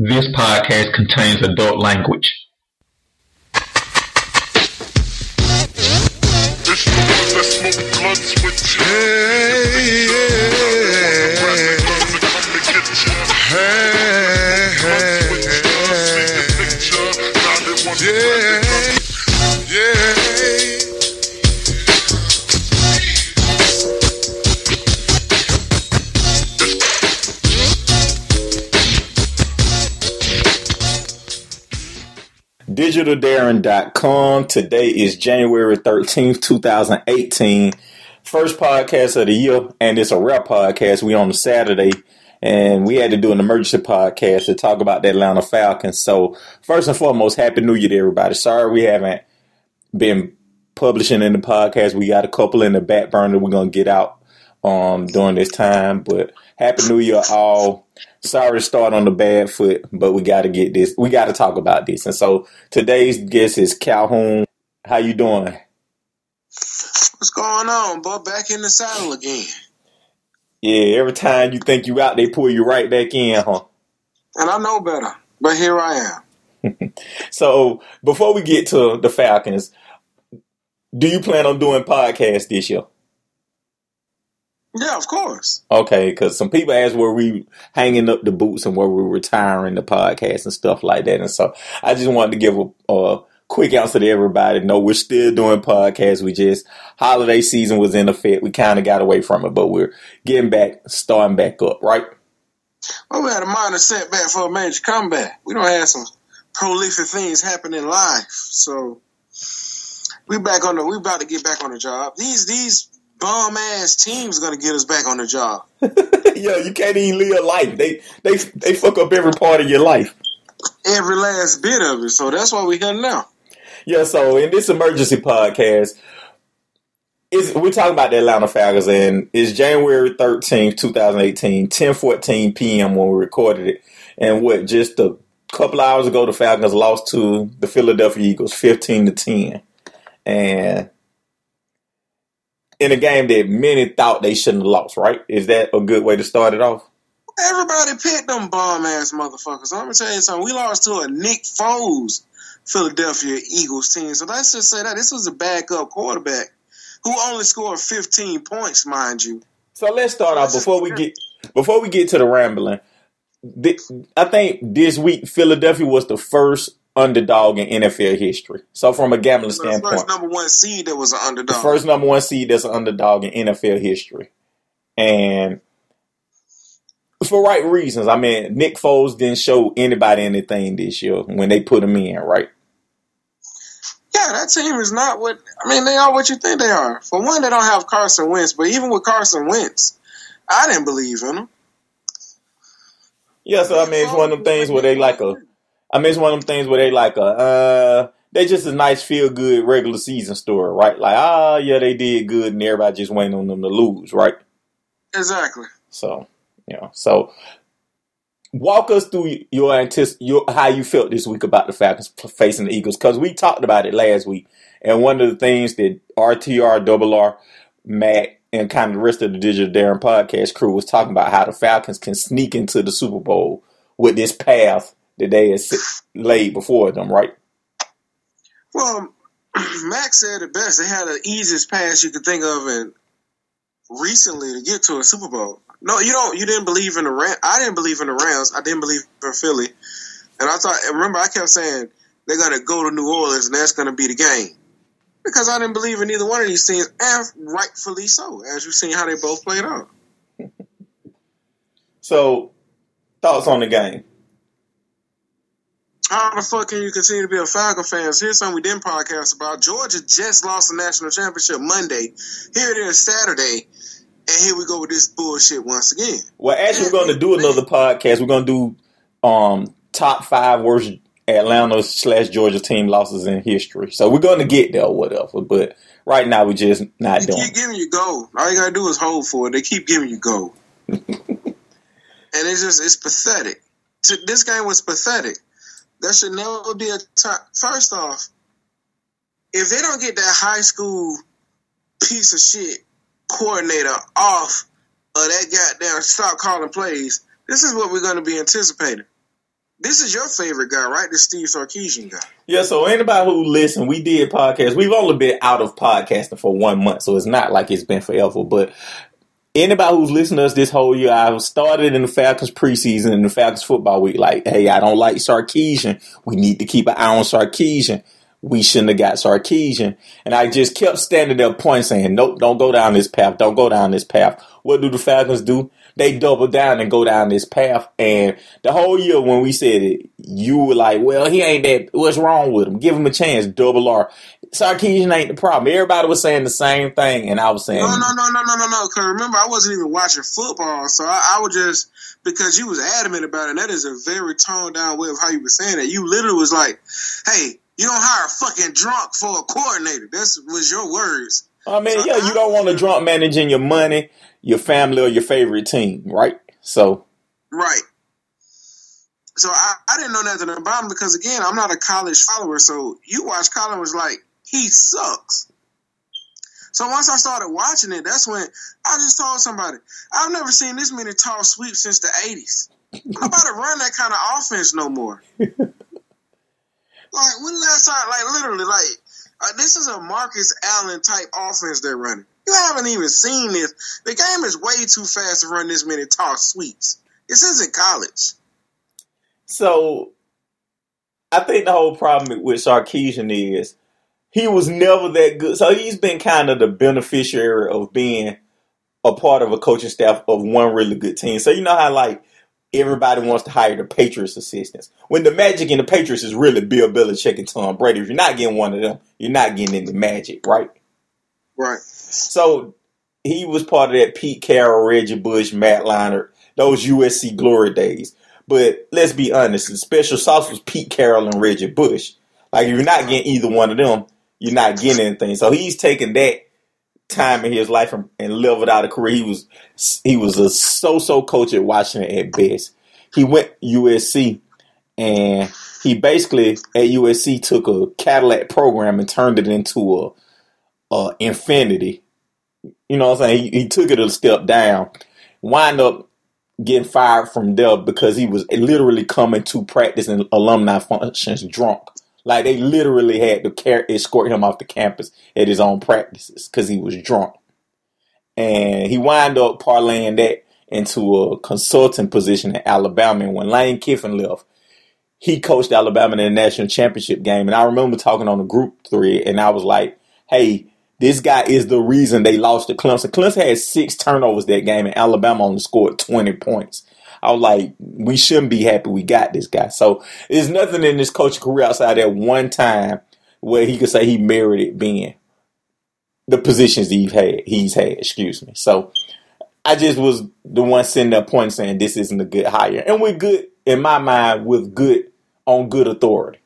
This podcast contains adult language. It's the ones DigitalDarren.com. Today is January 13th, 2018. First podcast of the year, and it's a rare podcast. We on a Saturday, and we had to do an emergency podcast to talk about the Atlanta Falcons. So, first and foremost, Happy New Year to everybody. Sorry we haven't been publishing in the podcast. We got a couple in the back burner we're going to get out um, during this time, but Happy New Year all sorry to start on the bad foot, but we got to get this. We got to talk about this. And so today's guest is Calhoun. How you doing? What's going on, boy? Back in the saddle again. Yeah, every time you think you out, they pull you right back in, huh? And I know better, but here I am. So before we get to the Falcons, do you plan on doing podcasts this year? Yeah, of course. Okay, because some people ask where we hanging up the boots and where we're retiring the podcast and stuff like that, and so I just wanted to give a, a quick answer to everybody. No, we're still doing podcasts. We just holiday season was in effect. We kind of got away from it, but we're getting back, starting back up, right? Well, we had a minor setback for a major comeback. We don't have some prolific things happen in life, so we back on the. We about to get back on the job. These these bum ass teams gonna get us back on the job. Yo, you can't even live a life. They they they fuck up every part of your life. Every last bit of it. So that's why we're here now. Yeah, so in this emergency podcast, is we're talking about the Atlanta Falcons, and it's January thirteenth, two thousand eighteen, 10 p.m. when we recorded it. And what just a couple hours ago, the Falcons lost to the Philadelphia Eagles, fifteen to ten, and in a game that many thought they shouldn't have lost. Right? Is that a good way to start it off? Everybody picked them bomb ass motherfuckers. I'm gonna tell you something. We lost to a Nick Foles Philadelphia Eagles team. So let's just say that this was a backup quarterback who only scored 15 points, mind you. So let's start off before we get before we get to the rambling. I think this week Philadelphia was the first underdog in NFL history. So from a gambling The standpoint, first number one seed that was an underdog. the first number one seed that's an underdog in NFL history, and for right reasons. I mean, Nick Foles didn't show anybody anything this year when they put him in, right? yeah, that team is not what I mean. They are what you think they are. For one, they don't have Carson Wentz, but even with Carson Wentz, I didn't believe in them. Yeah, so I mean, it's one of them things where they like a. I mean, it's one of them things where they like a. Uh, they just a nice feel good regular season story, right? Like, ah, yeah, they did good, and everybody just waiting on them to lose, right? Exactly. So, you know, so walk us through your antici- your how you felt this week about the Falcons facing the Eagles because we talked about it last week, and one of the things that RTR, Double R, Matt, and kind of the rest of the Digital Darren podcast crew was talking about how the Falcons can sneak into the Super Bowl with this path that they had laid before them, right? Well, Max said it best. They had the easiest pass you could think of, and recently to get to a Super Bowl. No, you don't. You didn't believe in the Ram. I didn't believe in the Rams. I didn't believe in Philly, and I thought. Remember, I kept saying they're gonna go to New Orleans, and that's gonna be the game because I didn't believe in either one of these teams, and rightfully so, as you've seen how they both played out. So, thoughts on the game? How the fuck can you continue to be a Falcon fan? Here's something we didn't podcast about. Georgia just lost the national championship Monday. Here it is Saturday, and here we go with this bullshit once again. Well, actually, we're going to do another podcast. We're going to do um, top five worst Atlanta slash Georgia team losses in history. So we're going to get there, or whatever. But right now, we're just not They doing. keep giving you gold. All you gotta do is hold for it. They keep giving you gold, and it's just it's pathetic. This game was pathetic. There should never be a time. First off, if they don't get that high school piece of shit coordinator off of that goddamn stop calling plays, this is what we're going to be anticipating. this is your favorite guy, right? This Steve Sarkisian guy. Yeah, so anybody who listen, we did podcasts. We've only been out of podcasting for one month, so it's not like it's been forever. But anybody who's listened to us this whole year, I started in the Falcons preseason and the Falcons football week. Like, hey, I don't like Sarkisian. We need to keep an eye on Sarkisian. We shouldn't have got Sarkisian. And I just kept standing there pointing saying, nope, don't go down this path. Don't go down this path. What do the Falcons do? They double down and go down this path. And the whole year when we said it, you were like, well, he ain't that. What's wrong with him? Give him a chance. Double R. Sarkisian ain't the problem. Everybody was saying the same thing. And I was saying, No, no, no, no, no, no, no. Because remember, I wasn't even watching football, so I, I was just because you was adamant about it. And that is a very toned down way of how you were saying it. You literally was like, "Hey, you don't hire a fucking drunk for a coordinator." That's was your words. I mean, So yeah, you don't want a drunk managing your money, your family, or your favorite team, right? So, Right. So I, I didn't know nothing about him because again, I'm not a college follower. So you watch college was like he sucks. So once I started watching it, that's when I just told somebody, I've never seen this many tall sweeps since the '80s. Nobody run that kind of offense no more. like when last time, like literally, like uh, this is a Marcus Allen type offense they're running. You haven't even seen this. The game is way too fast to run this many tall sweeps. This isn't college. so I think the whole problem with Sarkisian is he was never that good. So he's been kind of the beneficiary of being a part of a coaching staff of one really good team. So you know how like everybody wants to hire the Patriots assistants. When the Magic and the Patriots is really Bill Belichick and Tom Brady. If you're not getting one of them, you're not getting into Magic, right? Right. So he was part of that Pete Carroll, Reggie Bush, Matt Leinart, those USC glory days. But let's be honest, the special sauce was Pete Carroll and Reggie Bush. Like if you're not getting either one of them, you're not getting anything. So he's taking that time in his life and, and leveled out a career. He was he was a so-so coach at Washington at best. He went USC and he basically at USC took a Cadillac program and turned it into a uh, Infiniti. You know what I'm saying? He, he took it a step down, wind up getting fired from there because he was literally coming to practice and alumni functions drunk. Like they literally had to car- escort him off the campus at his own practices because he was drunk. And he wind up parlaying that into a consulting position at Alabama. And when Lane Kiffin left, he coached Alabama in the national championship game. And I remember talking on the group three, and I was like, "Hey, this guy is the reason they lost to Clemson. Clemson had six turnovers that game, and Alabama only scored twenty points." I was like, "We shouldn't be happy we got this guy." So there's nothing in this coaching career outside that one time where he could say he merited being the positions he's had. He's had, excuse me. So I just was the one sitting there pointing saying this isn't a good hire, and we're good in my mind with good on good authority.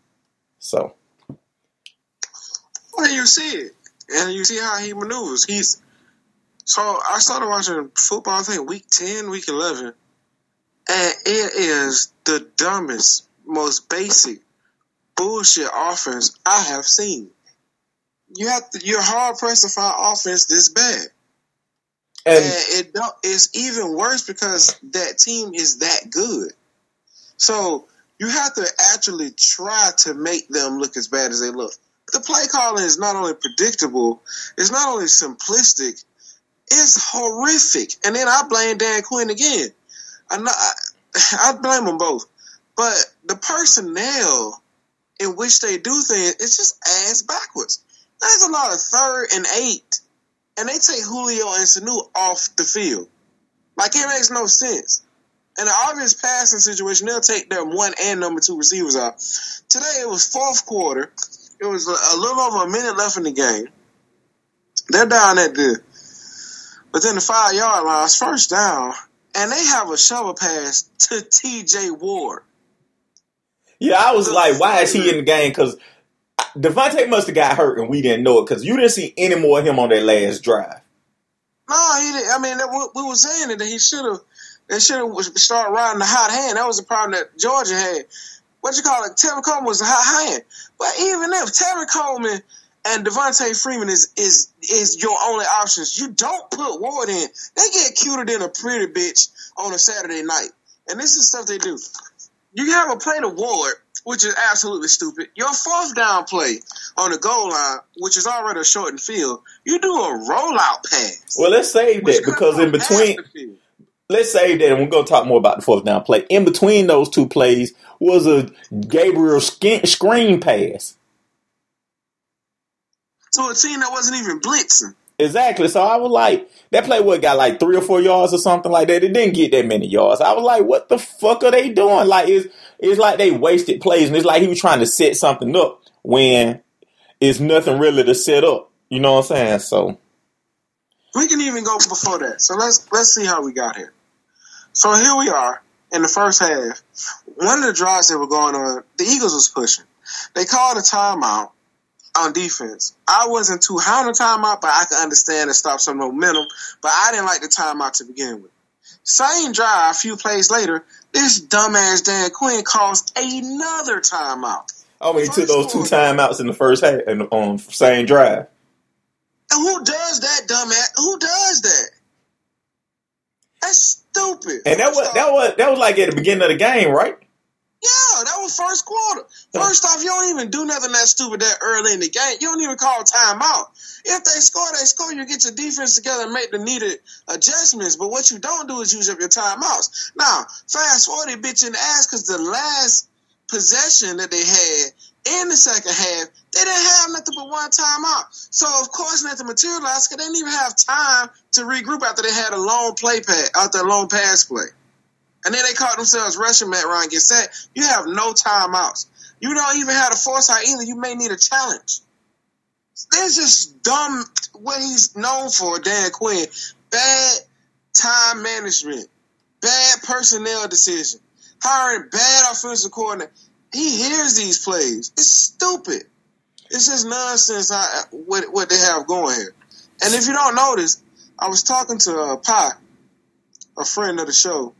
So Well, you see it, and you see how he maneuvers. He's so I started watching football. I think week ten, week eleven, and it is the dumbest, most basic bullshit offense I have seen. You have to, you're hard pressed to find offense this bad, and and it don't, it's even worse because that team is that good. So you have to actually try to make them look as bad as they look. The play calling is not only predictable, it's not only simplistic, it's horrific. And then I blame Dan Quinn again. I, I, I blame them both. But the personnel in which they do things, it's just ass backwards. There's a lot of third and eight, and they take Julio and Sanu off the field. Like it makes no sense. In an obvious passing situation, they'll take their one and number two receivers out. Today it was fourth quarter. It was a, a little over a minute left in the game. They're down at the within the five yard line, it's first down, and they have a shovel pass to T.J. Ward. yeah, I was like, why is he in the game? Because Devonta must have got hurt and we didn't know it because you didn't see any more of him on that last drive. No, he didn't. I mean, that, we, we were saying that he should have. They should have started riding the hot hand. That was the problem that Georgia had. What you call it? Coleman was a hot hand. But even if Tevin Coleman and Devonta Freeman is is is your only options, you don't put Ward in. They get cuter than a pretty bitch on a Saturday night, and this is stuff they do. you have a play to Ward, which is absolutely stupid. Your fourth down play on the goal line, which is already a shortened field, you do a rollout pass. Well, let's save that because in between, half the field. let's save that, and we're gonna talk more about the fourth down play. In between those two plays was a Gabriel skin, screen pass. to a team that wasn't even blitzing. Exactly. So I was like, that play would got like three or four yards or something like that. It didn't get that many yards. I was like, what the fuck are they doing? Like it's it's like they wasted plays, and it's like he was trying to set something up when it's nothing really to set up. You know what I'm saying? So We can even go before that. So let's let's see how we got here. So here we are in the first half. One of the drives that were going on, the Eagles was pushing. They called a timeout on defense. I wasn't too high on the timeout, but I could understand and stop some momentum. But I didn't like the timeout to begin with. Same drive, a few plays later, this dumbass Dan Quinn calls another timeout. Oh, he took those two timeouts in the first half and on same drive. And who does that, dumbass? Who does that? That's stupid. And that was that was that was like at the beginning of the game, right? Yeah, that was first quarter. First off, you don't even do nothing that stupid that early in the game. You don't even call timeout. If they score, they score. You get your defense together and make the needed adjustments. But what you don't do is use up your timeouts. Now, fast forward, bitch in the ass, because the last possession that they had in the second half, they didn't have nothing but one timeout. So of course nothing materialized because they didn't even have time to regroup after they had a long play pass, after a long pass play. And then they caught themselves rushing Matt Ryan get set. You have no timeouts. You don't even have the foresight either. You may need a challenge. There's just dumb what he's known for, Dan Quinn. Bad time management, bad personnel decision, hiring bad offensive coordinator. He hears these plays. It's stupid. It's just nonsense I, what, what they have going here. And if you don't notice, I was talking to uh, Pi, a friend of the show,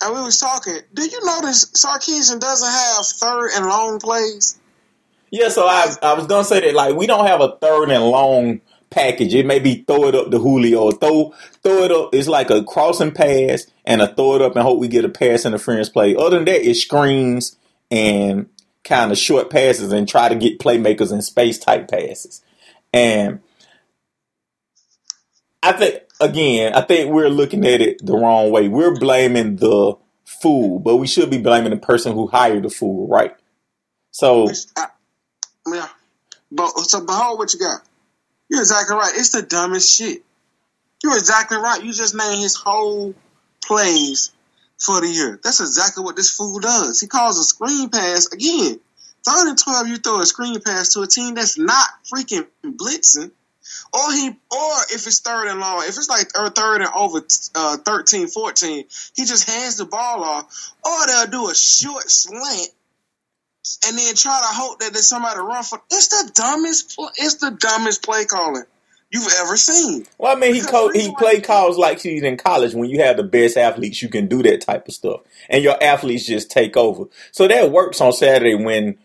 and we was talking. Do you notice Sarkisian doesn't have third and long plays? Yeah, so I I was gonna say that like we don't have a third and long package. It may be throw it up to Julio, throw throw it up. It's like a crossing pass and a throw it up and hope we get a pass interference play. Other than that, it's screens and kind of short passes and try to get playmakers in space type passes. And I think again, I think we're looking at it the wrong way. We're blaming the fool, but we should be blaming the person who hired the fool, right? So I, yeah, but so behold what you got. You're exactly right. It's the dumbest shit. You're exactly right. You just named his whole plays for the year. That's exactly what this fool does. He calls a screen pass again. Third and twelve, you throw a screen pass to a team that's not freaking blitzing. Or he, or if it's third and long, if it's like third, third and over uh, 13, 14, he just hands the ball off. Or they'll do a short slant and then try to hope that there's somebody to run for. It's the dumbest. It's the dumbest play calling you've ever seen. Well, I mean, he co- he play calls like he's in college. When you have the best athletes, you can do that type of stuff, and your athletes just take over. So that works on Saturday when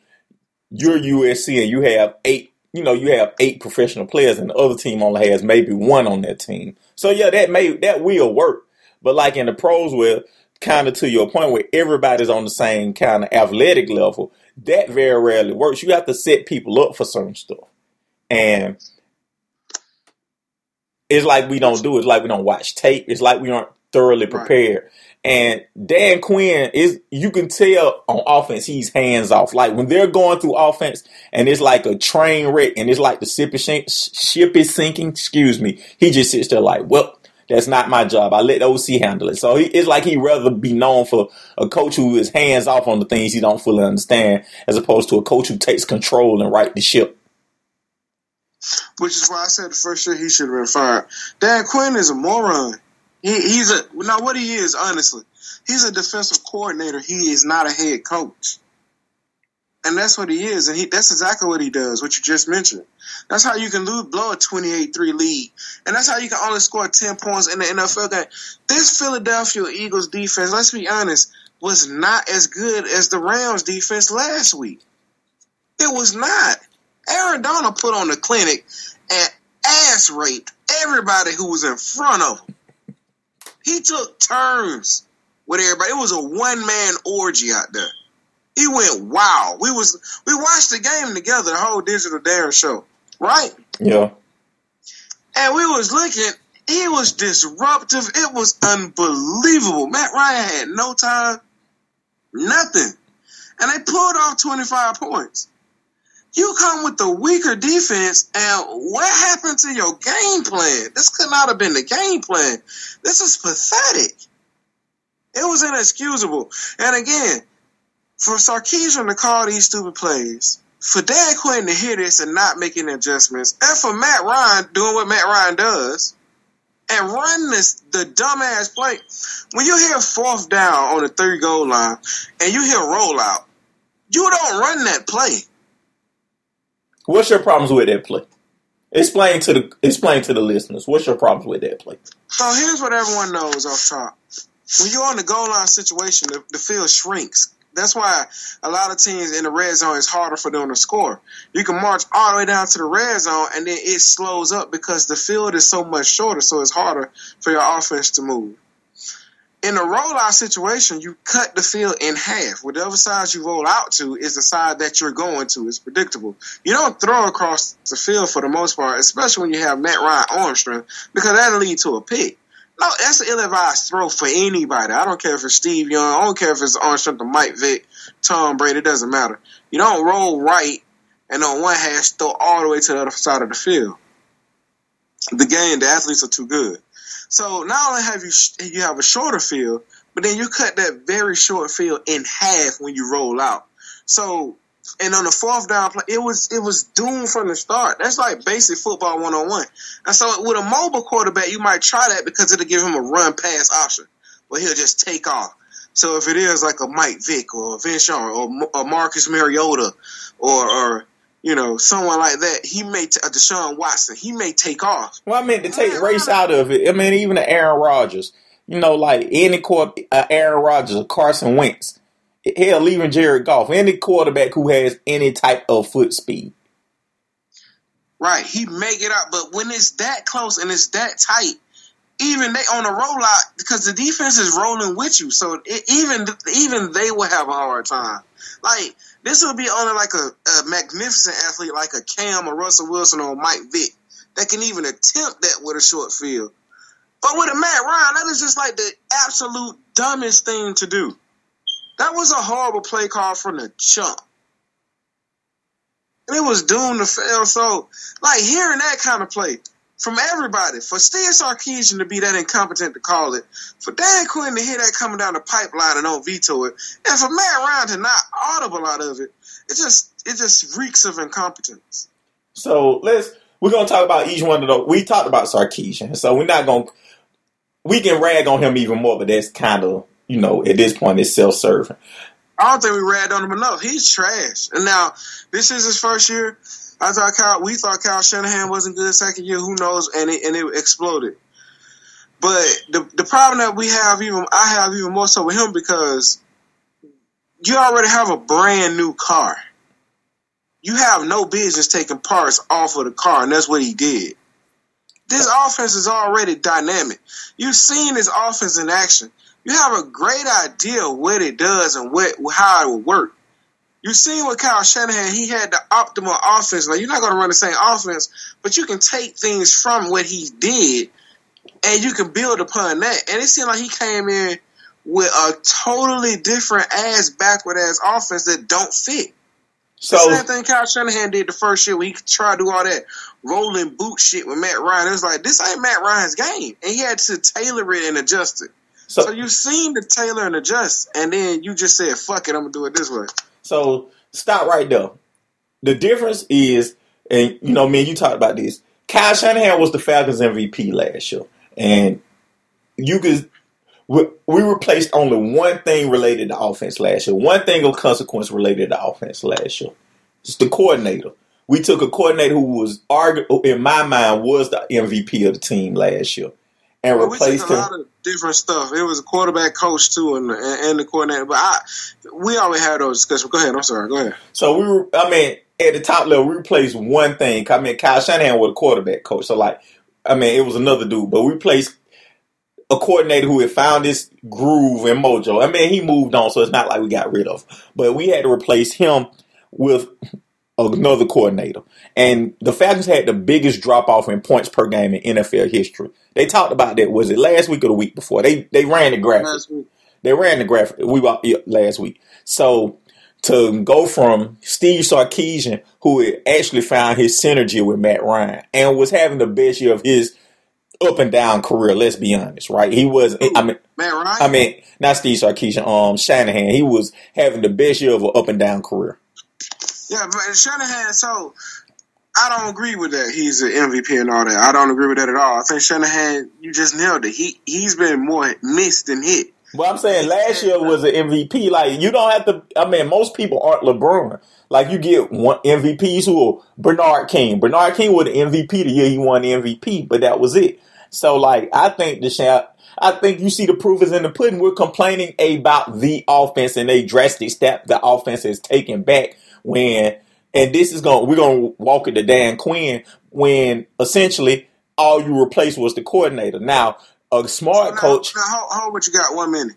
you're USC and you have eight. You know, you have eight professional players, and the other team only has maybe one on their team. So yeah, that may that will work. But like in the pros, where kind of to your point, where everybody's on the same kind of athletic level, that very rarely works. You have to set people up for certain stuff, and it's like we don't do it. It's like we don't watch tape. It's like we aren't thoroughly Right. And Dan Quinn is you can tell on offense he's hands off. Like when they're going through offense and it's like a train wreck and it's like the ship is, ship is sinking. Excuse me. He just sits there like, well, that's not my job. I let OC handle it. So he, it's like he'd rather be known for a coach who is hands off on the things he don't fully understand, as opposed to a coach who takes control and right the ship. Which is why I said the first year he should have been fired. Dan Quinn is a moron. He, he's a now what he is honestly. He's a defensive coordinator. He is not a head coach. And that's what he is, and he that's exactly what he does, what you just mentioned. That's how you can lose, blow a 28-3 lead. And that's how you can only score 10 points in the NFL game. This Philadelphia Eagles defense, let's be honest, was not as good as the Rams defense last week. It was not. Aaron Donald put on the clinic and ass raped everybody who was in front of him. He took turns with everybody. It was a one man orgy out there. He went wow. We was we watched the game together, the whole digital Darren show, right? Yeah. And we was looking. He was disruptive. It was unbelievable. Matt Ryan had no time, nothing, and they pulled off twenty five points. You come with the weaker defense, and what happened to your game plan? This could not have been the game plan. This is pathetic. It was inexcusable. And again, for Sarkisian to call these stupid plays, for Dan Quinn to hear this and not making adjustments, and for Matt Ryan doing what Matt Ryan does, and run this the dumbass play. When you hear fourth down on the three goal line and you hear rollout, you don't run that play. What's your problems with that play? Explain to the explain to the listeners. What's your problems with that play? So here's what everyone knows off top. When you're on the goal line situation, the, the field shrinks. That's why a lot of teams in the red zone is harder for them to score. You can march all the way down to the red zone and then it slows up because the field is so much shorter, so it's harder for your offense to move. In a rollout situation, you cut the field in half. Whatever side you roll out to is the side that you're going to. It's predictable. You don't throw across the field for the most part, especially when you have Matt Ryan arm strength, because that'll lead to a pick. No, that's an ill-advised throw for anybody. I don't care if it's Steve Young. I don't care if it's arm strength of Mike Vick, Tom Brady. It doesn't matter. You don't roll right and on one hash throw all the way to the other side of the field. The game, the athletes are too good. So not only have you you have a shorter field, but then you cut that very short field in half when you roll out. So and on the fourth down play, it was it was doomed from the start. That's like basic football one on one. And so with a mobile quarterback, you might try that because it'll give him a run pass option, but he'll just take off. So if it is like a Mike Vick or a Vince Young or a Marcus Mariota or or you know someone like that, he may t- a Deshaun Watson, he may take off. Well, I meant to take race out of it. I mean, even Aaron Rodgers. You know, like any court, uh, Aaron Rodgers or Carson Wentz. Hell, even Jared Goff, any quarterback who has any type of foot speed. Right, he make it out, but when it's that close and it's that tight, even they on a rollout because the defense is rolling with you, so it, even even they will have a hard time. Like this would be only like a, a magnificent athlete like a Cam or Russell Wilson or Mike Vick that can even attempt that with a short field. But with a Matt Ryan, that is just like the absolute dumbest thing to do. That was a horrible play call from the jump. And it was doomed to fail. So, like, hearing that kind of play from everybody, for Steve Sarkisian to be that incompetent to call it, for Dan Quinn to hear that coming down the pipeline and don't veto it, and for Matt Ryan to not audible out of it, it just it just reeks of incompetence. So let's we're gonna talk about each one of those. We talked about Sarkisian, so we're not gonna we can rag on him even more, but that's kind of you know at this point it's self serving. I don't think we ragged on him enough. He's trash. And now this is his first year. I thought Kyle, we thought Kyle Shanahan wasn't good second year. Who knows? And it, and it exploded. But the the problem that we have even I have even more so with him because you already have a brand new car. You have no business taking parts off of the car, and that's what he did. This offense is already dynamic. You've seen this offense in action. You have a great idea of what it does and what how it will work. You've seen what Kyle Shanahan, he had the optimal offense. Now you're not going to run the same offense, but you can take things from what he did, and you can build upon that. And it seemed like he came in with a totally different ass backward ass offense that don't fit. So the same thing Kyle Shanahan did the first year when he tried to do all that rolling boot shit with Matt Ryan. It was like this ain't Matt Ryan's game, and he had to tailor it and adjust it. so So you've seen the tailor and adjust, and then you just said, "Fuck it, I'm gonna do it this way." So stop right there. The difference is, and you know, me and you talked about this. Kyle Shanahan was the Falcons MVP last year, and you could. We, we replaced only one thing related to offense last year. One thing of consequence related to offense last year. It's the coordinator. We took a coordinator who was, in my mind, was the MVP of the team last year, and But we replaced took a him. lot of different stuff. It was a quarterback coach too, and and, the coordinator. But I, we always had those discussions. Go ahead. I'm sorry. Go ahead. So we were, I mean, at the top level, we replaced one thing. I mean, Kyle Shanahan was a quarterback coach. So, like, I mean, it was another dude, but we replaced a coordinator who had found this groove and mojo. I mean, he moved on, so it's not like we got rid of. But we had to replace him with another coordinator. And the Falcons had the biggest drop off in points per game in NFL history. They talked about that. Was it last week or the week before? They they ran the graphic. They ran the graphic. We wa- yeah, last week. So to go from Steve Sarkisian, who had actually found his synergy with Matt Ryan and was having the best year of his up and down career. Let's be honest, right? He was. I mean, Matt Ryan. I mean, not Steve Sarkisian. Um, Shanahan. He was having the best year of an up and down career. Yeah, but Shanahan, so I don't agree with that. He's an MVP and all that. I don't agree with that at all. I think Shanahan, you just nailed it. He he's been more missed than hit. But I'm saying last year was an MVP. Like you don't have to. I mean, most people aren't LeBron. Like you get one MVPs who Bernard King. Bernard King was the MVP the year he won the MVP, but that was it. So like I think the. I think you see the proof is in the pudding. We're complaining about the offense and they drastic step the offense is taken back when and this is going we're going to walk it to Dan Quinn when essentially all you replaced was the coordinator. Now a smart Now- coach. Now, hold, hold what you got. One minute.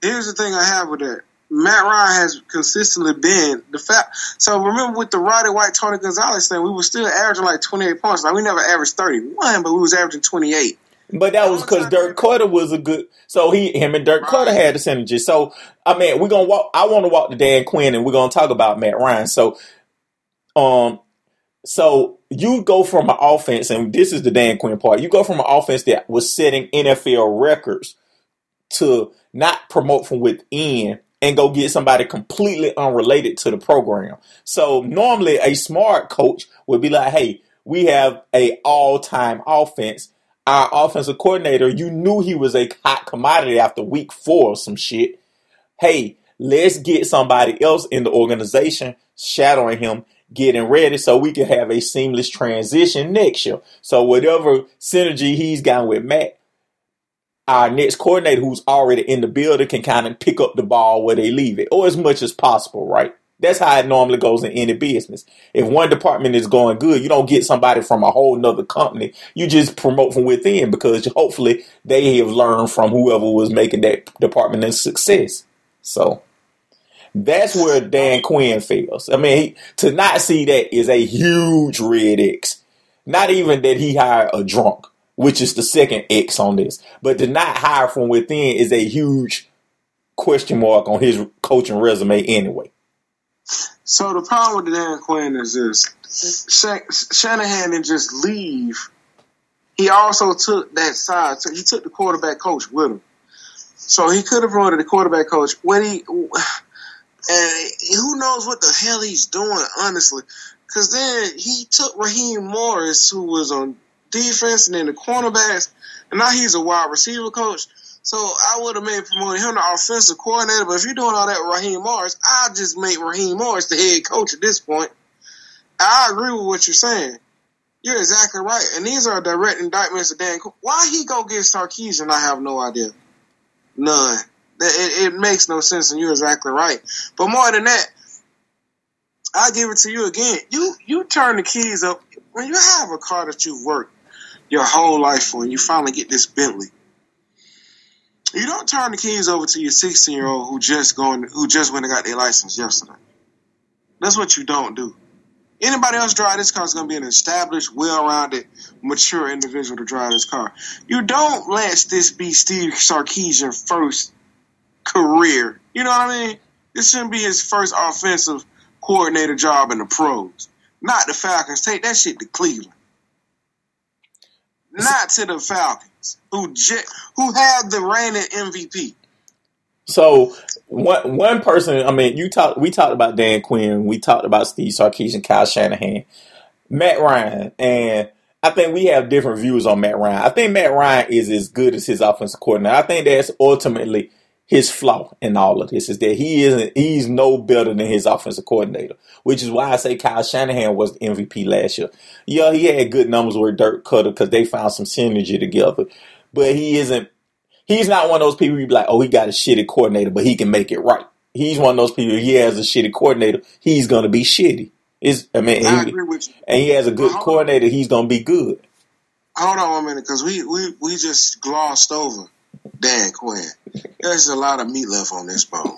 Here's the thing I have with that. Matt Ryan has consistently been the fact. So remember with the Roddy White, Tony Gonzalez thing, we were still averaging like 28 points. Like we never averaged 31, but we was averaging 28. But that was because Dirk Koetter was a good. So he, him, and Dirk Koetter had the synergy. So I mean, we're gonna walk. I want to walk to Dan Quinn, and we're gonna talk about Matt Ryan. So, um, so you go from an offense, and this is the Dan Quinn part. You go from an offense that was setting NFL records to not promote from within and go get somebody completely unrelated to the program. So normally a smart coach would be like, "Hey, we have a all-time offense. Our offensive coordinator, you knew he was a hot commodity after week 4 or some shit. Hey, let's get somebody else in the organization shadowing him, getting ready so we can have a seamless transition next year. So whatever synergy he's got with Matt, our next coordinator who's already in the building can kind of pick up the ball where they leave it, or as much as possible, right? That's how it normally goes in any business. If one department is going good, you don't get somebody from a whole nother company. You just promote from within because hopefully they have learned from whoever was making that department a success. So that's where Dan Quinn fails. I mean, he, to not see that is a huge red X. Not even that he hired a drunk, which is the second X on this, but to not hire from within is a huge question mark on his coaching resume anyway. So the problem with Dan Quinn is this: Sha- Shanahan didn't just leave. He also took that side. So he took the quarterback coach with him. So he could have promoted the quarterback coach. When he and who knows what the hell he's doing, honestly. Because then he took Raheem Morris, who was on defense, and then the cornerbacks, and now he's a wide receiver coach. So I would have made promoting him the offensive coordinator. But if you're doing all that Raheem Morris, I'll just make Raheem Morris the head coach at this point. I agree with what you're saying. You're exactly right. And these are direct indictments of Dan. Why he go get Sarkisian, I have no idea. None. It, it makes no sense, and you're exactly right. But more than that, I give it to you again. You you turn the keys up when you have a car that you've worked your whole life for, and you finally get this Bentley. You don't turn the keys over to your 16 year old who just going who just went and got their license yesterday. That's what you don't do. Anybody else drive this car is going to be an established, well-rounded, mature individual to drive this car. You don't let this be Steve Sarkisian first career. You know what I mean? This shouldn't be his first offensive coordinator job in the pros. Not the Falcons. Take that shit to Cleveland. Not to the Falcons, who j- who have the reigning MVP. So one one person, I mean, you talked. We talked about Dan Quinn. We talked about Steve Sarkisian, Kyle Shanahan, Matt Ryan, and I think we have different views on Matt Ryan. I think Matt Ryan is as good as his offensive coordinator. I think that's ultimately his flaw in all of this is that he isn't. He's no better than his offensive coordinator, which is why I say Kyle Shanahan was the MVP last year. Yeah, he had good numbers with Dirk Koetter because they found some synergy together, but he isn't he's not one of those people you be like, oh, he got a shitty coordinator, but he can make it right. He's one of those people. He has a shitty coordinator. He's gonna be shitty. Is I mean, I he- agree with you. and he has a good coordinator. He's gonna be good. Hold on a minute, because we, we we just glossed over Dan Quinn. There's a lot of meat left on this bone.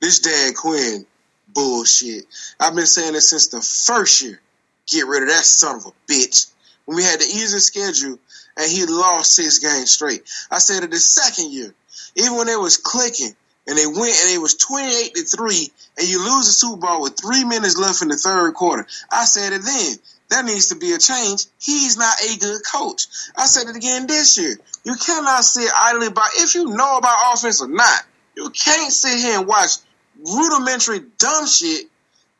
This Dan Quinn bullshit. I've been saying this since the first year. Get rid of that son of a bitch. When we had the easiest schedule and he lost six games straight. I said it the second year. Even when it was clicking and they went and it was 28 to 3 and you lose the Super Bowl with three minutes left in the third quarter. I said it then. There needs to be a change. He's not a good coach. I said it again this year. You cannot sit idly by if you know about offense or not. You can't sit here and watch rudimentary dumb shit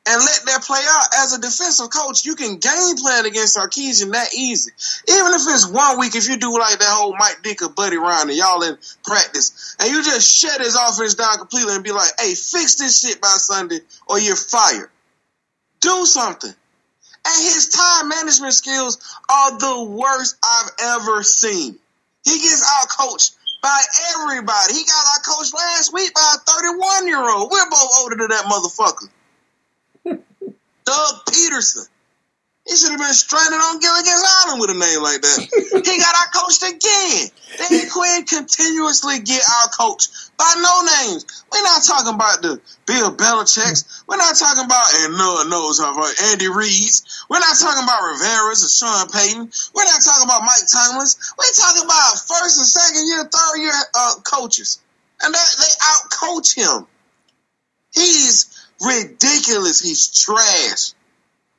and let that play out. As a defensive coach, you can game plan against Sarkisian that easy. Even if it's one week, if you do like that whole Mike Ditka Buddy Ryan and y'all in practice, and you just shut his offense down completely and be like, hey, fix this shit by Sunday or you're fired. Do something. And his time management skills are the worst I've ever seen. He gets out coached by everybody. He got out coached last week by a 31 year old. We're both older than that motherfucker. Doug Pederson. He should have been stranded on Gilligan's Island with a name like that. he got out coached again. Dan Quinn continuously get out coached by no names. We're not talking about the Bill Belichick's. We're not talking about and no one knows how about Andy Reid's. We're not talking about Rivera's or Sean Payton. We're not talking about Mike Tomlin's. We're talking about first and second year, third year uh, coaches, and that, they out coach him. He's ridiculous. He's trash.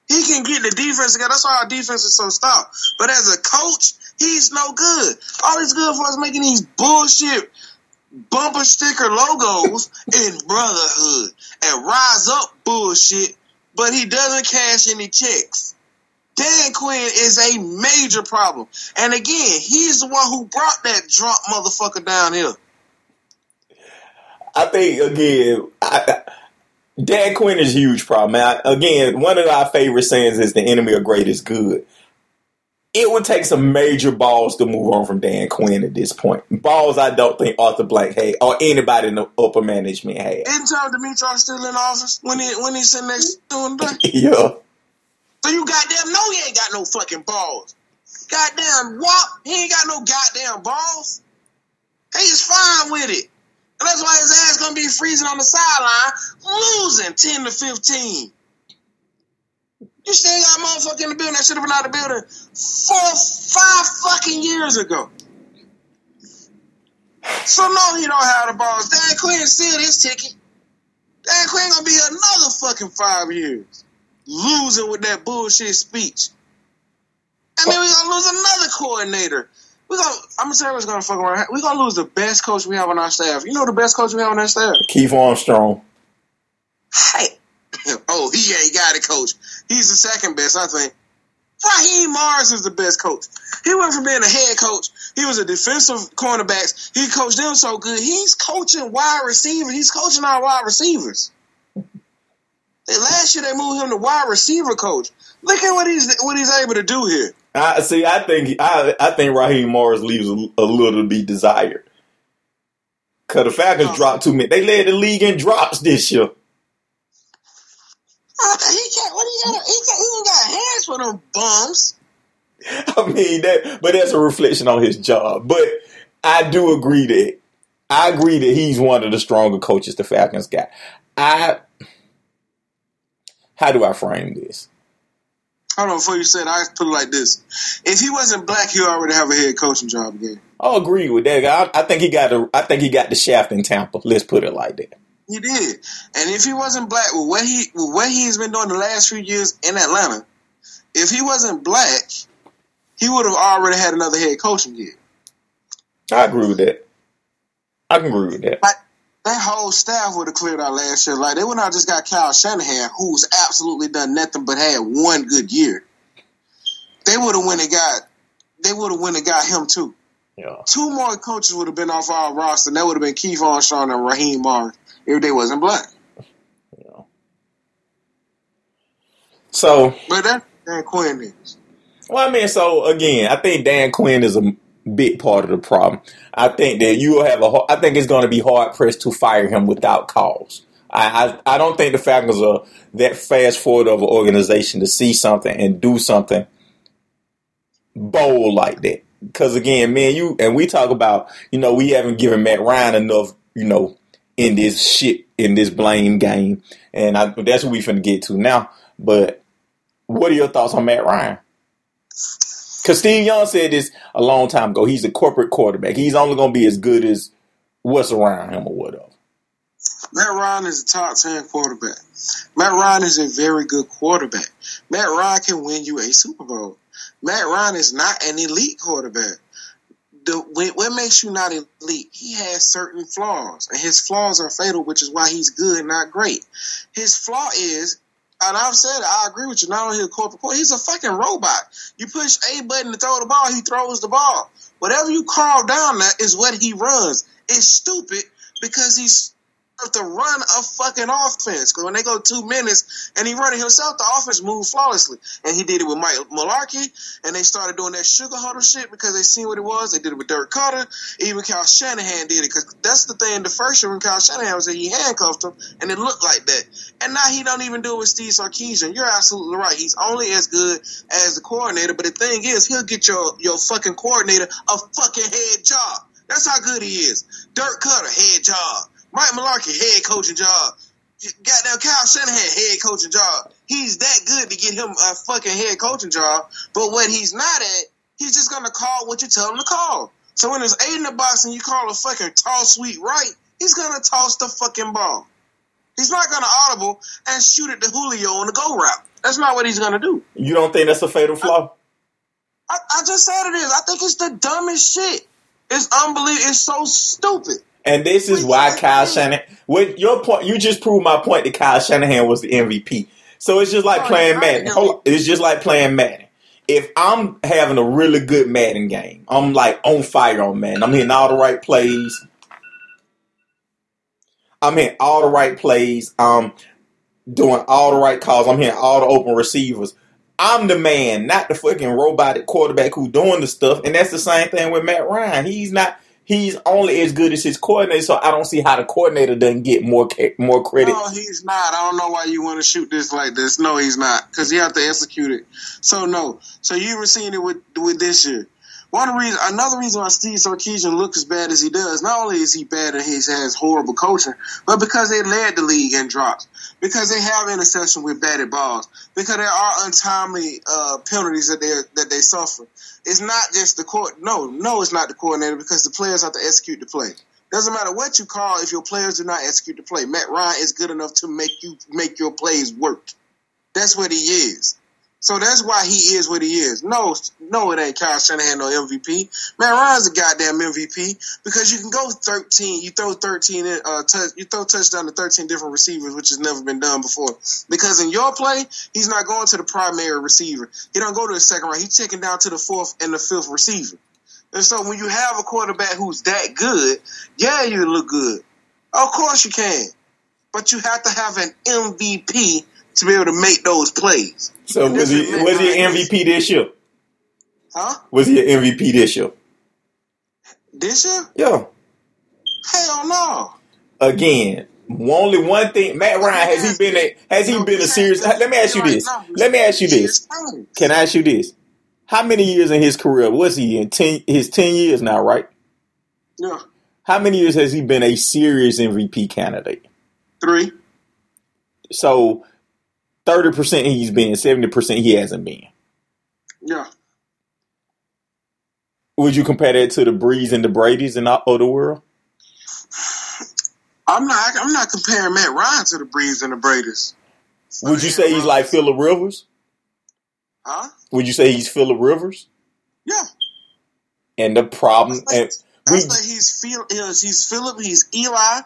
He can get the defense together. That's why our defense is so stout. But as a coach, he's no good. All he's good for is making these bullshit bumper sticker logos in brotherhood and rise up bullshit, but he doesn't cash any checks. Dan Quinn is a major problem. And again, he's the one who brought that drunk motherfucker down here. I think again, I, Dan Quinn is a huge problem. Now, again, one of our favorite sayings is the enemy of great is good. It would take some major balls to move on from Dan Quinn at this point. Balls I don't think Arthur Blank had or anybody in the upper management had. Isn't Tom Dimitroff still in office when he when he's sitting next to him? yeah. So you goddamn know he ain't got no fucking balls. Goddamn wop, he ain't got no goddamn balls. He's fine with it. And that's why his ass gonna be freezing on the sideline, losing 10 to 15. You still got motherfucker in the building that should have been out of the building four, five fucking years ago. So no, he don't have the balls. Dan Quinn sealed his ticket. Dan Quinn gonna be another fucking five years. Losing with that bullshit speech. And then we gonna lose another coordinator. We gonna I'm gonna tell you what's gonna fuck around. We gonna lose the best coach we have on our staff. You know the best coach we have on our staff? Keith Armstrong. Hey. oh, he ain't got a coach. He's the second best, I think. Raheem Morris is the best coach. He went from being a head coach. He was a defensive cornerbacks. He coached them so good. He's coaching wide receivers. He's coaching our wide receivers. And last year they moved him to wide receiver coach. Look at what he's what he's able to do here. I see. I think I I think Raheem Morris leaves a, a little to be desired. Cause the Falcons Oh. dropped too many. They led the league in drops this year. Uh, he can't. What he got? He, can't, he ain't got hands for them bums. I mean that, but that's a reflection on his job. But I do agree that I agree that he's one of the stronger coaches the Falcons got. I how do I frame this? Hold on, before you said, I put it like this: If he wasn't black, he already have a head coaching job again. I'll agree with that. I, I think he got the I think he got the shaft in Tampa. Let's put it like that. He did, and if he wasn't black, with what he with what he's been doing the last few years in Atlanta, if he wasn't black, he would have already had another head coaching gig. I agree with that. I can agree with that. Like that whole staff would have cleared out last year. Like they would not just got Kyle Shanahan, who's absolutely done nothing but had one good year. They would have went and got. They would have went and got him too. Yeah. Two more coaches would have been off our roster. and That would have been Keith Armstrong and Raheem Morris if they wasn't black. yeah. So But that Dan Quinn is. Well, I mean, so again, I think Dan Quinn is a big part of the problem. I think that you will have a. I think it's going to be hard pressed to fire him without cause. I, I I don't think the Falcons are that fast forward of an organization to see something and do something bold like that. because again, man, you and we talk about, you know, we haven't given Matt Ryan enough, you know, in this shit in this blame game, and I, that's what we finna get to now. But what are your thoughts on Matt Ryan? Because Steve Young said this a long time ago. He's a corporate quarterback. He's only going to be as good as what's around him or whatever. Matt Ryan is a top 10 quarterback. Matt Ryan is a very good quarterback. Matt Ryan can win you a Super Bowl. Matt Ryan is not an elite quarterback. The, what makes you not elite? He has certain flaws, and his flaws are fatal, which is why he's good, not great. His flaw is, and I've said I agree with you. Not only a corporate, quarterback, he's a fucking robot. You push a button to throw the ball, he throws the ball. Whatever you call down that is what he runs. It's stupid because he's to run a fucking offense. Because when they go two minutes and he running himself, the offense moved flawlessly. And he did it with Mike Mularkey, and they started doing that sugar huddle shit because they seen what it was. They did it with Dirk Koetter. Even Kyle Shanahan did it because that's the thing. The first year when Kyle Shanahan was there, he handcuffed him, and it looked like that. And now he don't even do it with Steve Sarkisian. You're absolutely right. He's only as good as the coordinator. But the thing is, he'll get your your fucking coordinator a fucking head job. That's how good he is. Dirk Koetter, head job. Mike Mularkey, head coaching job. Goddamn Kyle Shanahan, head coaching job. He's that good to get him a fucking head coaching job. But what he's not at, he's just gonna call what you tell him to call. So when there's eight in the box and you call a fucking toss sweep right, he's gonna toss the fucking ball. He's not gonna audible and shoot it to Julio on the go route. That's not what he's gonna do. You don't think that's a fatal flaw? I, I just said it is. I think it's the dumbest shit. It's unbelievable. It's so stupid. And this is why Kyle Shanahan. With your point, you just proved my point that Kyle Shanahan was the MVP. So it's just like Oh, playing Madden. Hold. It's just like playing Madden. If I'm having a really good Madden game, I'm like on fire on Madden. I'm hitting all the right plays. I'm hitting all the right plays. I'm doing all the right calls. I'm hitting all the open receivers. I'm the man, not the fucking robotic quarterback who doing the stuff. And that's the same thing with Matt Ryan. He's not. He's only as good as his coordinator, so I don't see how the coordinator doesn't get more more credit. No, he's not. I don't know why you want to shoot this like this. No, he's not, because you have to execute it. So no. So you were seeing it with with this year. One reason, another reason why Steve Sarkisian looks as bad as he does, not only is he bad and he has horrible coaching, but because they led the league in drops, because they have interception with batted balls, because there are untimely uh, penalties that they that they suffer. It's not just the court. No, no, it's not the coordinator because the players have to execute the play. Doesn't matter what you call if your players do not execute the play. Matt Ryan is good enough to make you make your plays work. That's what he is. So that's why he is what he is. No, no, it ain't Kyle Shanahan no MVP. Matt Ryan's a goddamn MVP because you can go thirteen. You throw thirteen. Uh, touch, you throw touchdown to thirteen different receivers, which has never been done before. Because in your play, he's not going to the primary receiver. He don't go to the second round. He's taking down to the fourth and the fifth receiver. And so when you have a quarterback who's that good, yeah, you look good. Of course you can. But you have to have an MVP to be able to make those plays. So was he was he an MVP this year? Huh? Was he an MVP this year? This year? Yeah. Hell no. Again, only one thing. Matt Ryan has he been a has he been a serious? Let me ask you this. Let me ask you this. Can I ask you this? How many years in his career was he in? Ten his ten years now, right? Yeah. How many years has he been a serious MVP candidate? Three. So thirty percent he's been, seventy percent he hasn't been. Yeah. Would you compare that to the Brees and the Brady's and all of the world? I'm not I'm not comparing Matt Ryan to the Brees and the Brady's. Would you say he's like Philip Rivers? Huh? Would you say he's Philip Rivers? Yeah. And the problem, and I we, say he's Phil he's, Philip, he's Eli,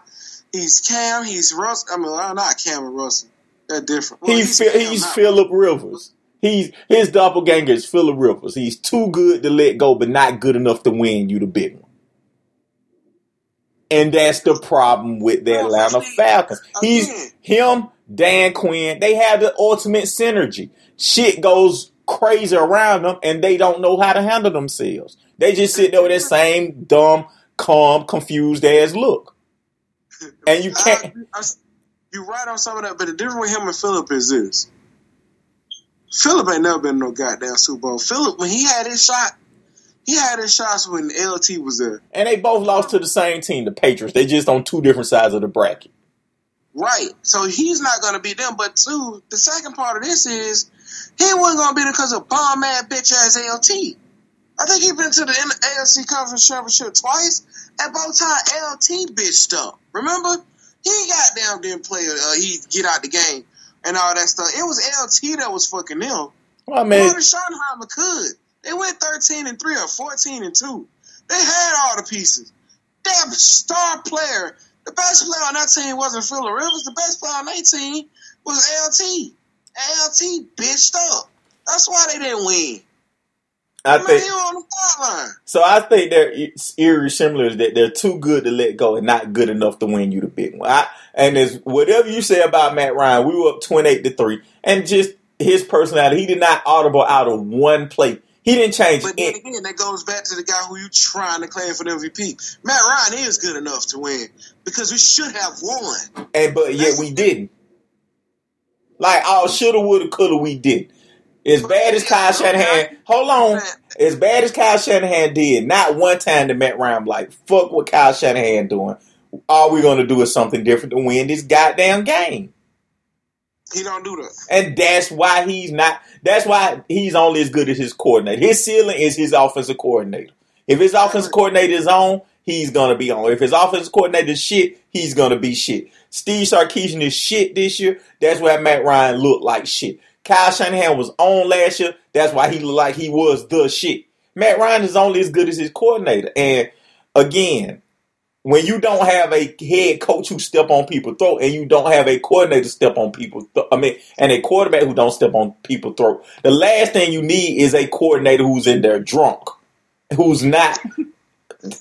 he's Cam, he's Russ I mean not Cam and Russell. They're different. Well, he's Cam he's now. Philip Rivers. He's his doppelganger is Philip Rivers. He's too good to let go, but not good enough to win you the big one. And that's the problem with the Atlanta Falcons. He's him, Dan Quinn. They have the ultimate synergy. Shit goes crazy around them, and they don't know how to handle themselves. They just sit there with that same dumb, calm, confused ass look. And you can't. You're right on some of that, but the difference with him and Philip is this. Philip ain't never been no goddamn Super Bowl. Philip, when he had his shot, He had his shots when LT was there. And they both lost to the same team, the Patriots. They just on two different sides of the bracket. Right. So he's not to be them. But two, the second part of this is he wasn't to be them because of bomb ass bitch ass LT. I think he been to the AFC Conference Championship twice, and both time LT bitched up. Remember? He got down didn't play. Uh, he get out the game and all that stuff. It was LT that was fucking them. Well, I mean, than Schottenheimer could. They went thirteen and three or fourteen and two. They had all the pieces. That star player, the best player on that team wasn't Philip Rivers. The best player on that team was LT. LT bitched up. That's why they didn't win. I Man, think he on the sideline. so. I think they're eerie similar that they're too good to let go and not good enough to win you the big one. I, and it's whatever you say about Matt Ryan, we were up twenty eight to three, and just his personality, he did not audible out of one play. He didn't change But then again, that goes back to the guy who you trying to claim for the MVP. Matt Ryan is good enough to win because we should have won. and but yet we didn't. Like all shoulda, woulda, coulda, we did. As bad as Kyle Shanahan, hold on. As bad as Kyle Shanahan did, not one time did Matt Ryan like, fuck what Kyle Shanahan doing. All we're gonna do is something different to win this goddamn game. He don't do that. And that's why he's not that's why he's only as good as his coordinator. His ceiling is his offensive coordinator. If his offensive coordinator is on, he's gonna be on. If his offensive coordinator is shit, he's gonna be shit. Steve Sarkisian is shit this year. That's why Matt Ryan looked like shit. Kyle Shanahan was on last year. That's why he looked like he was the shit. Matt Ryan is only as good as his coordinator. And again, when you don't have a head coach who step on people's throat and you don't have a coordinator step on people's th- I mean, and a quarterback who don't step on people's throat, the last thing you need is a coordinator who's in there drunk, who's not.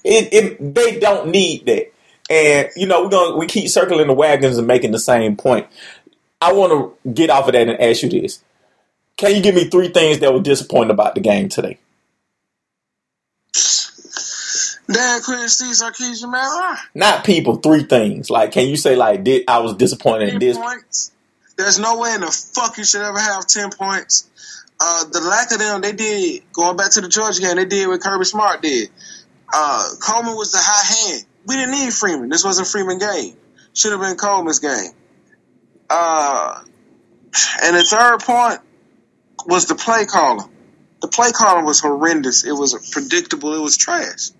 It, it, they don't need that. And you know, we're gonna we keep circling the wagons and making the same point. I want to get off of that and ask you this: Can you give me three things that were disappointing about the game today? Dan Quinn, Steve Sarkisian, Matt Ryan. Not people, three things. Like, can you say like, did I was disappointed in this? points. There's no way in the fuck you should ever have ten points. Uh, the lack of them, they did going back to the Georgia game. They did what Kirby Smart did. Uh, Coleman was the high hand. We didn't need Freeman. This wasn't Freeman game. Should have been Coleman's game. Uh, and the third point was the play caller. The play caller was horrendous. It was predictable. It was trash.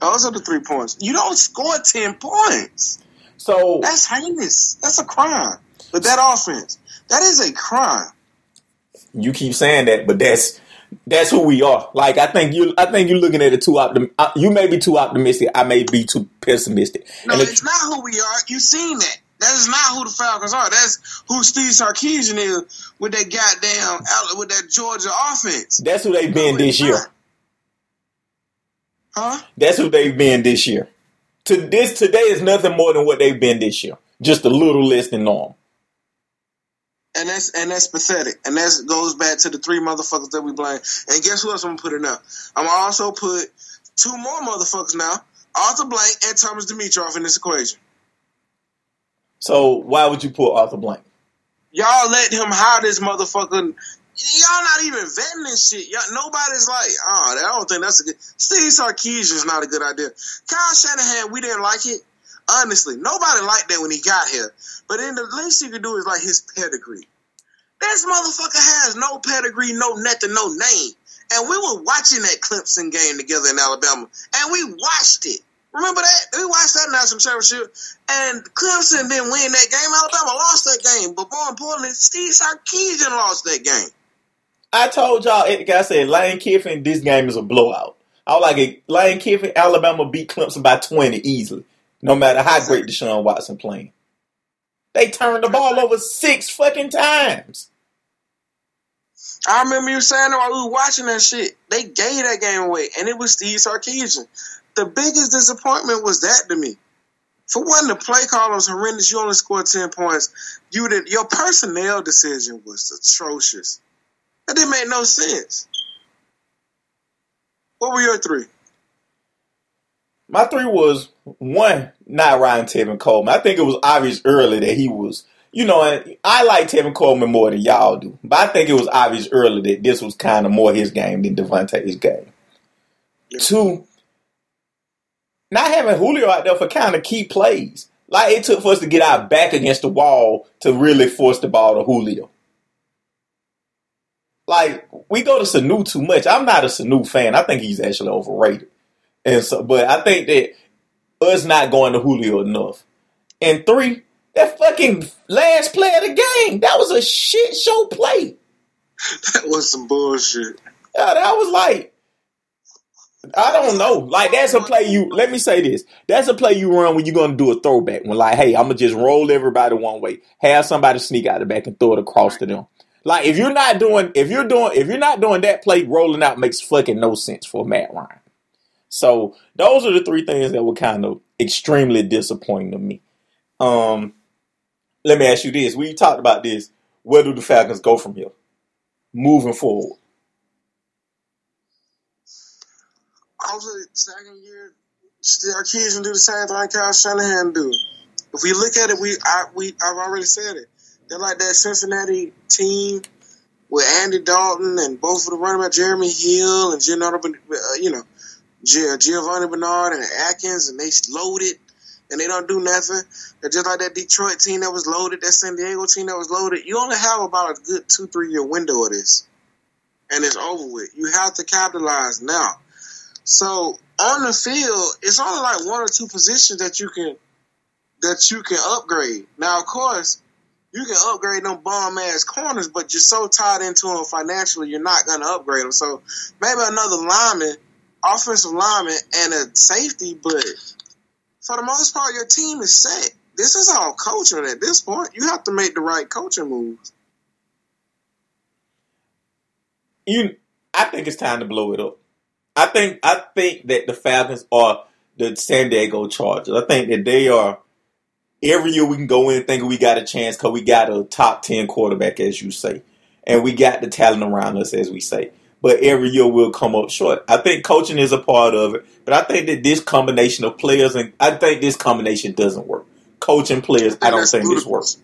Those are the three points. You don't score ten points. So That's heinous. That's a crime. But that offense, that is a crime. you keep saying that, but that's that's who we are. Like I think you, I think you're looking at it too optim. uh, You may be too optimistic. I may be too pessimistic. No, And it's it's, not who we are. You've seen that. That is not who the Falcons are. That's who Steve Sarkisian is with that goddamn with that Georgia offense. that's who they've been No, this year. not. Huh? That's who they've been this year. To this today is nothing more than what they've been this year. Just a little less than normal. And that's and that's pathetic. And that goes back to the three motherfuckers that we blame. And guess who else I'm gonna put in there? I'm gonna also put two more motherfuckers now. Arthur Blank and Thomas Dimitroff in this equation. So why would you put Arthur Blank? Y'all let him hire this motherfucker. Y'all not even vetting this shit. Y'all, nobody's like, oh, I don't think that's a good. Steve Sarkisian is not a good idea. Kyle Shanahan, we didn't like it. Honestly, nobody liked that when he got here. But then the least you can do is like his pedigree. This motherfucker has no pedigree, no nothing, no name. And we were watching that Clemson game together in Alabama, and we watched it. Remember that? We watched that national championship, and Clemson didn't win that game. Alabama lost that game, but more importantly, Steve Sarkisian lost that game. I told y'all, I said, Lane Kiffin, this game is a blowout. I was like. Lane Kiffin, Alabama beat Clemson by 20 easily, no matter how great Deshaun Watson playing. They turned the ball over six fucking times. I remember you saying that while we were watching that shit. They gave that game away, and it was Steve Sarkisian. The biggest disappointment was that to me. For one, the play call was horrendous. You only scored ten points. You did your personnel decision was atrocious. That didn't make no sense. What were your three? My three was one, not Ryan Tevin Coleman. I think it was obvious early that he was, you know, and I like Tevin Coleman more than y'all do, but I think it was obvious early that this was kind of more his game than Devonta's game. Two, not having Julio out there for kind of key plays. Like it took for us to get our back against the wall to really force the ball to Julio. Like we go to Sanu too much. I'm not a Sanu fan. I think he's actually overrated. And so, but I think that us not going to Julio enough. And three, that fucking last play of the game, that was a shit show play. That was some bullshit. Yeah, that was like, I don't know. Like that's a play you. Let me say this. That's a play you run when you're gonna do a throwback. When like, hey, I'm gonna just roll everybody one way, have somebody sneak out the back and throw it across to them. Like if you're not doing, if you're doing, if you're not doing that play, rolling out makes fucking no sense for Matt Ryan. So those are the three things that were kind of extremely disappointing to me. Um, let me ask you this: We talked about this. Where do the Falcons go from here, moving forward? Hopefully, second year, our kids can do the same thing Kyle Shanahan do. If we look at it, we I we I've already said it. They're like that Cincinnati team with Andy Dalton and both of the running back Jeremy Hill and Gennaro, uh, you know, Giovani Bernard and Atkins, and they loaded and they don't do nothing. They're just like that Detroit team that was loaded, that San Diego team that was loaded. You only have about a good two, three year window of this, and it's over with. You have to capitalize now. So on the field, it's only like one or two positions that you can that you can upgrade. Now, of course, you can upgrade them bomb ass corners, but you're so tied into them financially, you're not going to upgrade them. So maybe another lineman, offensive lineman, and a safety, but for the most part, your team is set. This is all coaching at this point. You have to make the right coaching moves. you I think it's time to blow it up. I think I think that the Falcons are the San Diego Chargers. I think that they are every year we can go in thinking we got a chance because we got a top ten quarterback, as you say, and we got the talent around us, as we say. But every year we'll come up short. I think coaching is a part of it, but I think that this combination of players and I think this combination doesn't work. Coaching players, I don't think this works.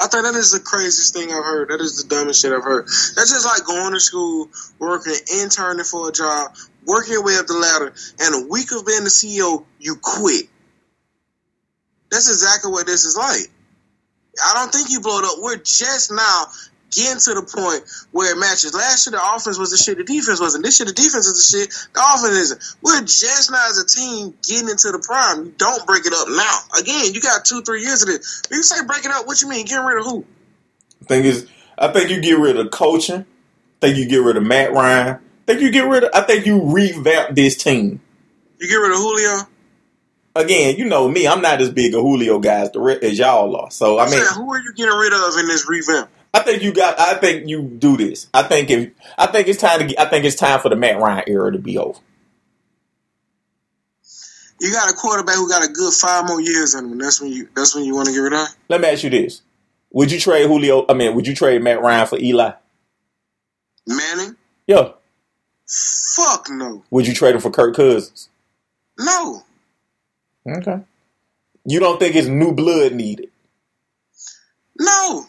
I think that is the craziest thing I've heard. That is the dumbest shit I've heard. That's just like going to school, working, interning for a job, working your way up the ladder, and a week of being the CEO, you quit. That's exactly what this is like. I don't think you blowed up. We're just now getting to the point where it matches. Last year, the offense was the shit, the defense wasn't. This year, the defense is the shit, the offense isn't. We're just now as a team getting into the prime. You don't break it up now. Again, you got two, three years of this. When you say break it up, what you mean? Getting rid of who? I think is I think you get rid of coaching. I think you get rid of Matt Ryan. I think you get rid of I think you revamp this team. You get rid of Julio? Again, you know me, I'm not as big a Julio guy as, the, as y'all are. So I mean who are you getting rid of in this revamp? I think you got I think you do this. I think if I think it's time to get, I think it's time for the Matt Ryan era to be over. You got a quarterback who got a good five more years in him. That's when you. That's when you want to get rid of. Let me ask you this. Would you trade Julio I mean, would you trade Matt Ryan for Eli? Manning? Yeah. Fuck no, Would you trade him for Kirk Cousins? no. Okay. You don't think it's new blood needed? No,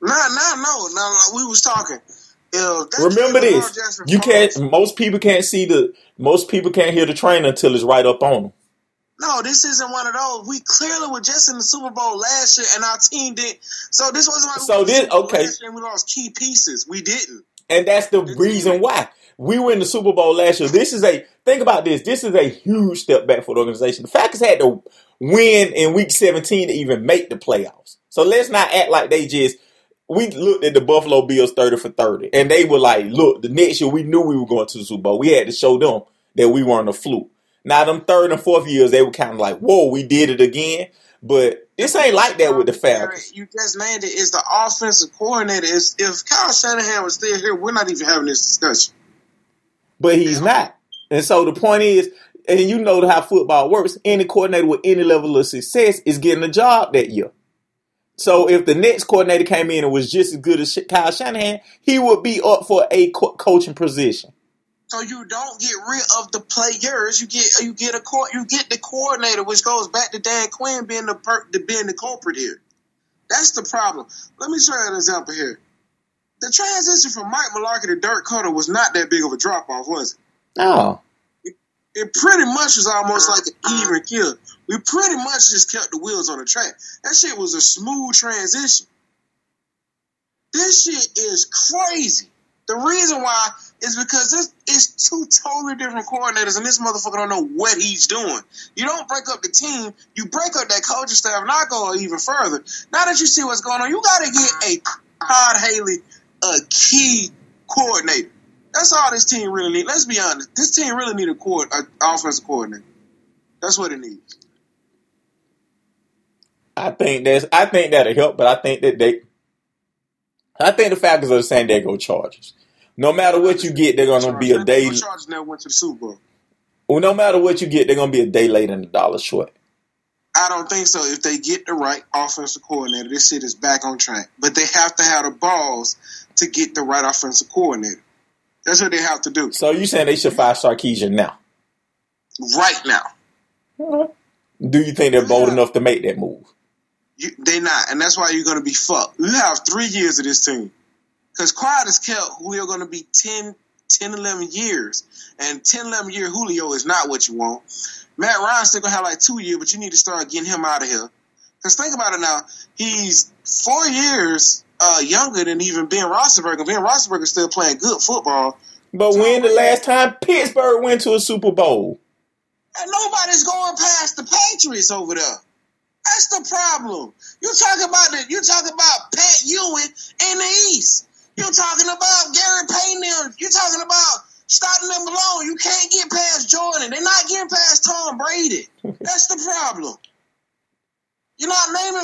no, no, no. No, we was talking. Remember this. You can't. Most people can't see the. Most people can't hear the train until it's right up on them. No, this isn't one of those. We clearly were just in the Super Bowl last year, and our team did. So this wasn't like we So the this- okay. last year and we lost key pieces. We didn't. And that's the reason why we were in the Super Bowl last year. This is a think about this. This is a huge step back for the organization. The Falcons had to win in Week 17 to even make the playoffs. So let's not act like they just. We looked at the Buffalo Bills 30 for 30, and they were like, "Look, the next year we knew we were going to the Super Bowl. We had to show them that we weren't a fluke." Now, them third and fourth years, they were kind of like, "Whoa, we did it again." But this ain't like that with the Falcons. You just named it. It's the offensive coordinator. It's, if Kyle Shanahan was still here, we're not even having this discussion. but he's not. And so the point is, and you know how football works, any coordinator with any level of success is getting a job that year. So if the next coordinator came in and was just as good as Kyle Shanahan, he would be up for a co- coaching position. So you don't get rid of the players. You get you get a co- you get the coordinator, which goes back to Dan Quinn being the per- the being the culprit here. That's the problem. Let me show you an example here. The transition from Mike Mularkey to Dirk Koetter was not that big of a drop off, was it? No. It pretty much was almost like an even kill. We pretty much just kept the wheels on the track. That shit was a smooth transition. This shit is crazy. The reason why is because this is two totally different coordinators, and this motherfucker don't know what he's doing. You don't break up the team, you break up that coaching staff, and I go even further. Now that you see what's going on, you got to get a Todd Haley a key coordinator. That's all this team really need. Let's be honest. This team really need a coord, a offensive coordinator. That's what it needs. I think that's I think that'll help, but I think that they I think the Falcons are the San Diego Chargers. No matter what you get, they're gonna be a day Chargers never went to the Super Bowl. well, no matter what you get, they're gonna be a day late and a dollar short. I don't think so. If they get the right offensive coordinator, this shit is back on track. But they have to have the balls to get the right offensive coordinator. That's what they have to do So you saying they should fire Sarkisian now? right now. Mm-hmm. Do you think they're bold enough to make that move? You, they not, and that's why you're going to be fucked. You have three years of this team. Because quiet as kept, Julio going to be 10, 10, 11 years. And 10, 11 year Julio is not what you want. Matt Ryan's still going to have like two years, but you need to start getting him out of here. Because think about it now. He's four years uh, younger than even Ben Roethlisberger. Ben Roethlisberger is still playing good football. But when the last time Pittsburgh went to a Super Bowl? And nobody's going past the Patriots over there. That's the problem. You talk about the, you talk about Pat Ewing in the East. You're talking about Gary Payne. them. You're talking about starting them alone. You can't get past Jordan. They're not getting past Tom Brady. That's the problem.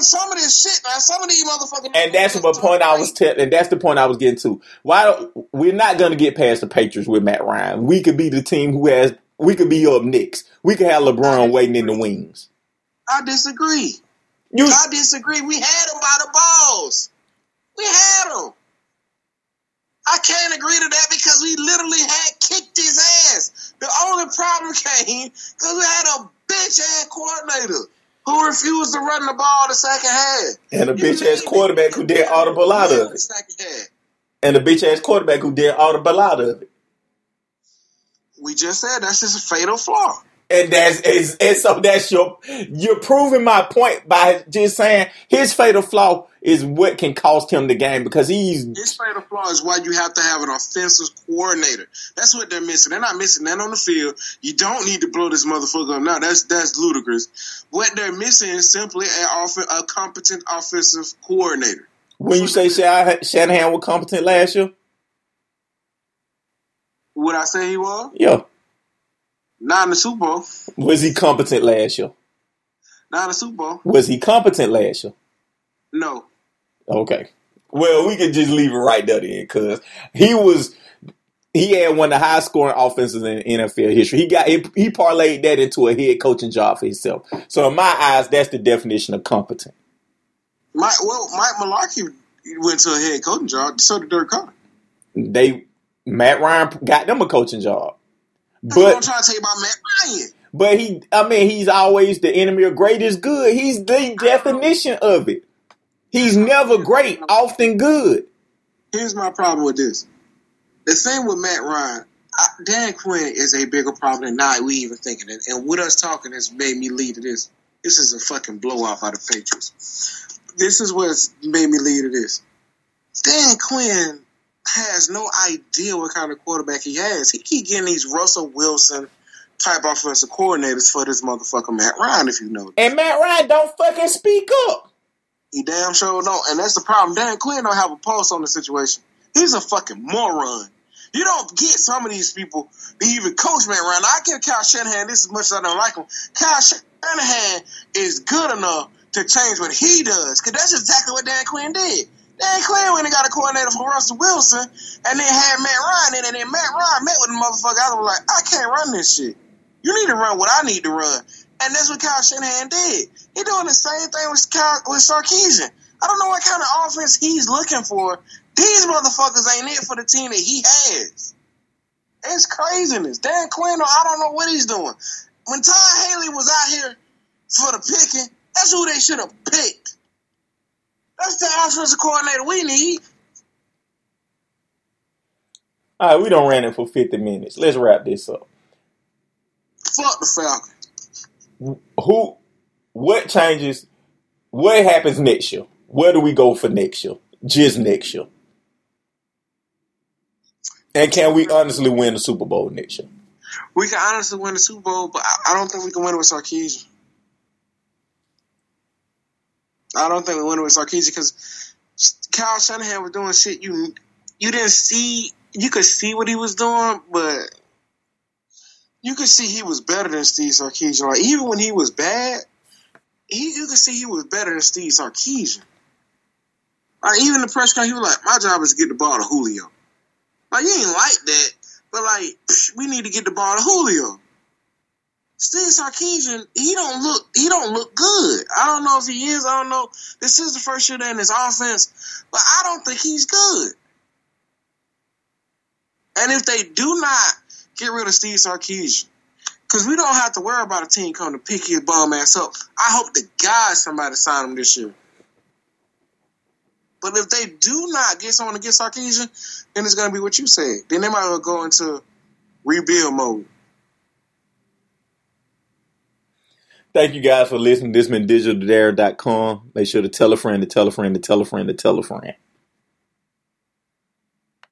Some of this shit now. Some of these motherfuckers. And that's the point I was telling. And that's the point I was getting to. Why don't, we're not going to get past the Patriots with Matt Ryan? We could be the team who has. We could be up next. We could have LeBron waiting in the wings. I disagree. You I disagree. We had them by the balls. We had them. I can't agree to that because we literally had kicked his ass. The only problem came because we had a bitch ass coordinator who refused to run the ball the second half. and a bitch ass quarterback who did audible out of The it. And a bitch ass quarterback who did audible out of it. We just said that's just a fatal flaw. And that's is and so that's your you're proving my point by just saying his fatal flaw is what can cost him the game because he's His fatal flaw is why you have to have an offensive coordinator. That's what they're missing. They're not missing that on the field. You don't need to blow this motherfucker up now. That's that's ludicrous. What they're missing is simply a, a competent offensive coordinator. when you say Sha- Shanahan was competent last year. Would I say he was? Yeah, Not in the Super Bowl. was he competent last year? Not in the Super Bowl. Was he competent last year? No. Okay. Well, we could just leave it right there then, because he was he had one of the highest scoring offenses in NFL history. He got he, he parlayed that into a head coaching job for himself. So in my eyes, that's the definition of competent. Mike, well, Mike Mularkey went to a head coaching job. So did Dirk Koetter. They Matt Ryan got them a coaching job, What I'm but trying to tell you about Matt Ryan. but he I mean he's always the enemy of great is good. He's the definition of it. He's never great, often good. Here's my problem with this. The thing with Matt Ryan, I, Dan Quinn is a bigger problem than not we even thinking. it. and with us talking has made me lead to this. This is a fucking blowout by the Patriots. This is what's made me lead to this. Dan Quinn has no idea what kind of quarterback he has. He keep getting these Russell Wilson type offensive coordinators for this motherfucker Matt Ryan, if you know. And Matt Ryan don't fucking speak up. He damn sure don't. And that's the problem. Dan Quinn don't have a pulse on the situation. He's a fucking moron. You don't get some of these people to even coach Matt Ryan. I give Kyle Shanahan this as much as I don't like him. Kyle Shanahan is good enough to change what he does. Because that's exactly what Dan Quinn did. Dan Quinn went and got a coordinator for Russell Wilson and then had Matt Ryan in, and then Matt Ryan met with the motherfucker. I was like, I can't run this shit. You need to run what I need to run. And that's what Kyle Shanahan did. He doing the same thing with Kyle, with Sarkisian. I don't know what kind of offense he's looking for. These motherfuckers ain't it for the team that he has. It's craziness. Dan Quinn, I don't know what he's doing. When Todd Haley was out here for the picking, that's who they should have picked. That's the offensive coordinator we need. All right, we don't ran it for 50 minutes. Let's wrap this up. fuck the Falcons. Who? What changes? What happens next year? Where do we go for next year? Just next year. And can we honestly win the Super Bowl next year? We can honestly win the Super Bowl, but I, don't think we can win it with Sarkisian. I don't think we win it with Sarkisian because Kyle Shanahan was doing shit you you didn't see. You could see what he was doing, but you could see he was better than Steve Sarkisian. Like even when he was bad, he you could see he was better than Steve Sarkisian. Like even the press conference, he was like, "My job is to get the ball to Julio." Like you ain't like that, but like we need to get the ball to Julio. Steve Sarkisian, he don't look he don't look good. I don't know if he is. I don't know. This is the first year in his offense, but I don't think he's good. And if they do not get rid of Steve Sarkisian, because we don't have to worry about a team coming to pick his bum ass up. I hope to God somebody sign him this year. But if they do not get someone to get Sarkisian, then it's going to be what you said. Then they might go into rebuild mode. Thank you guys for listening. This has been digitaldare.com. Make sure to tell a friend to tell a friend to tell a friend to tell a friend.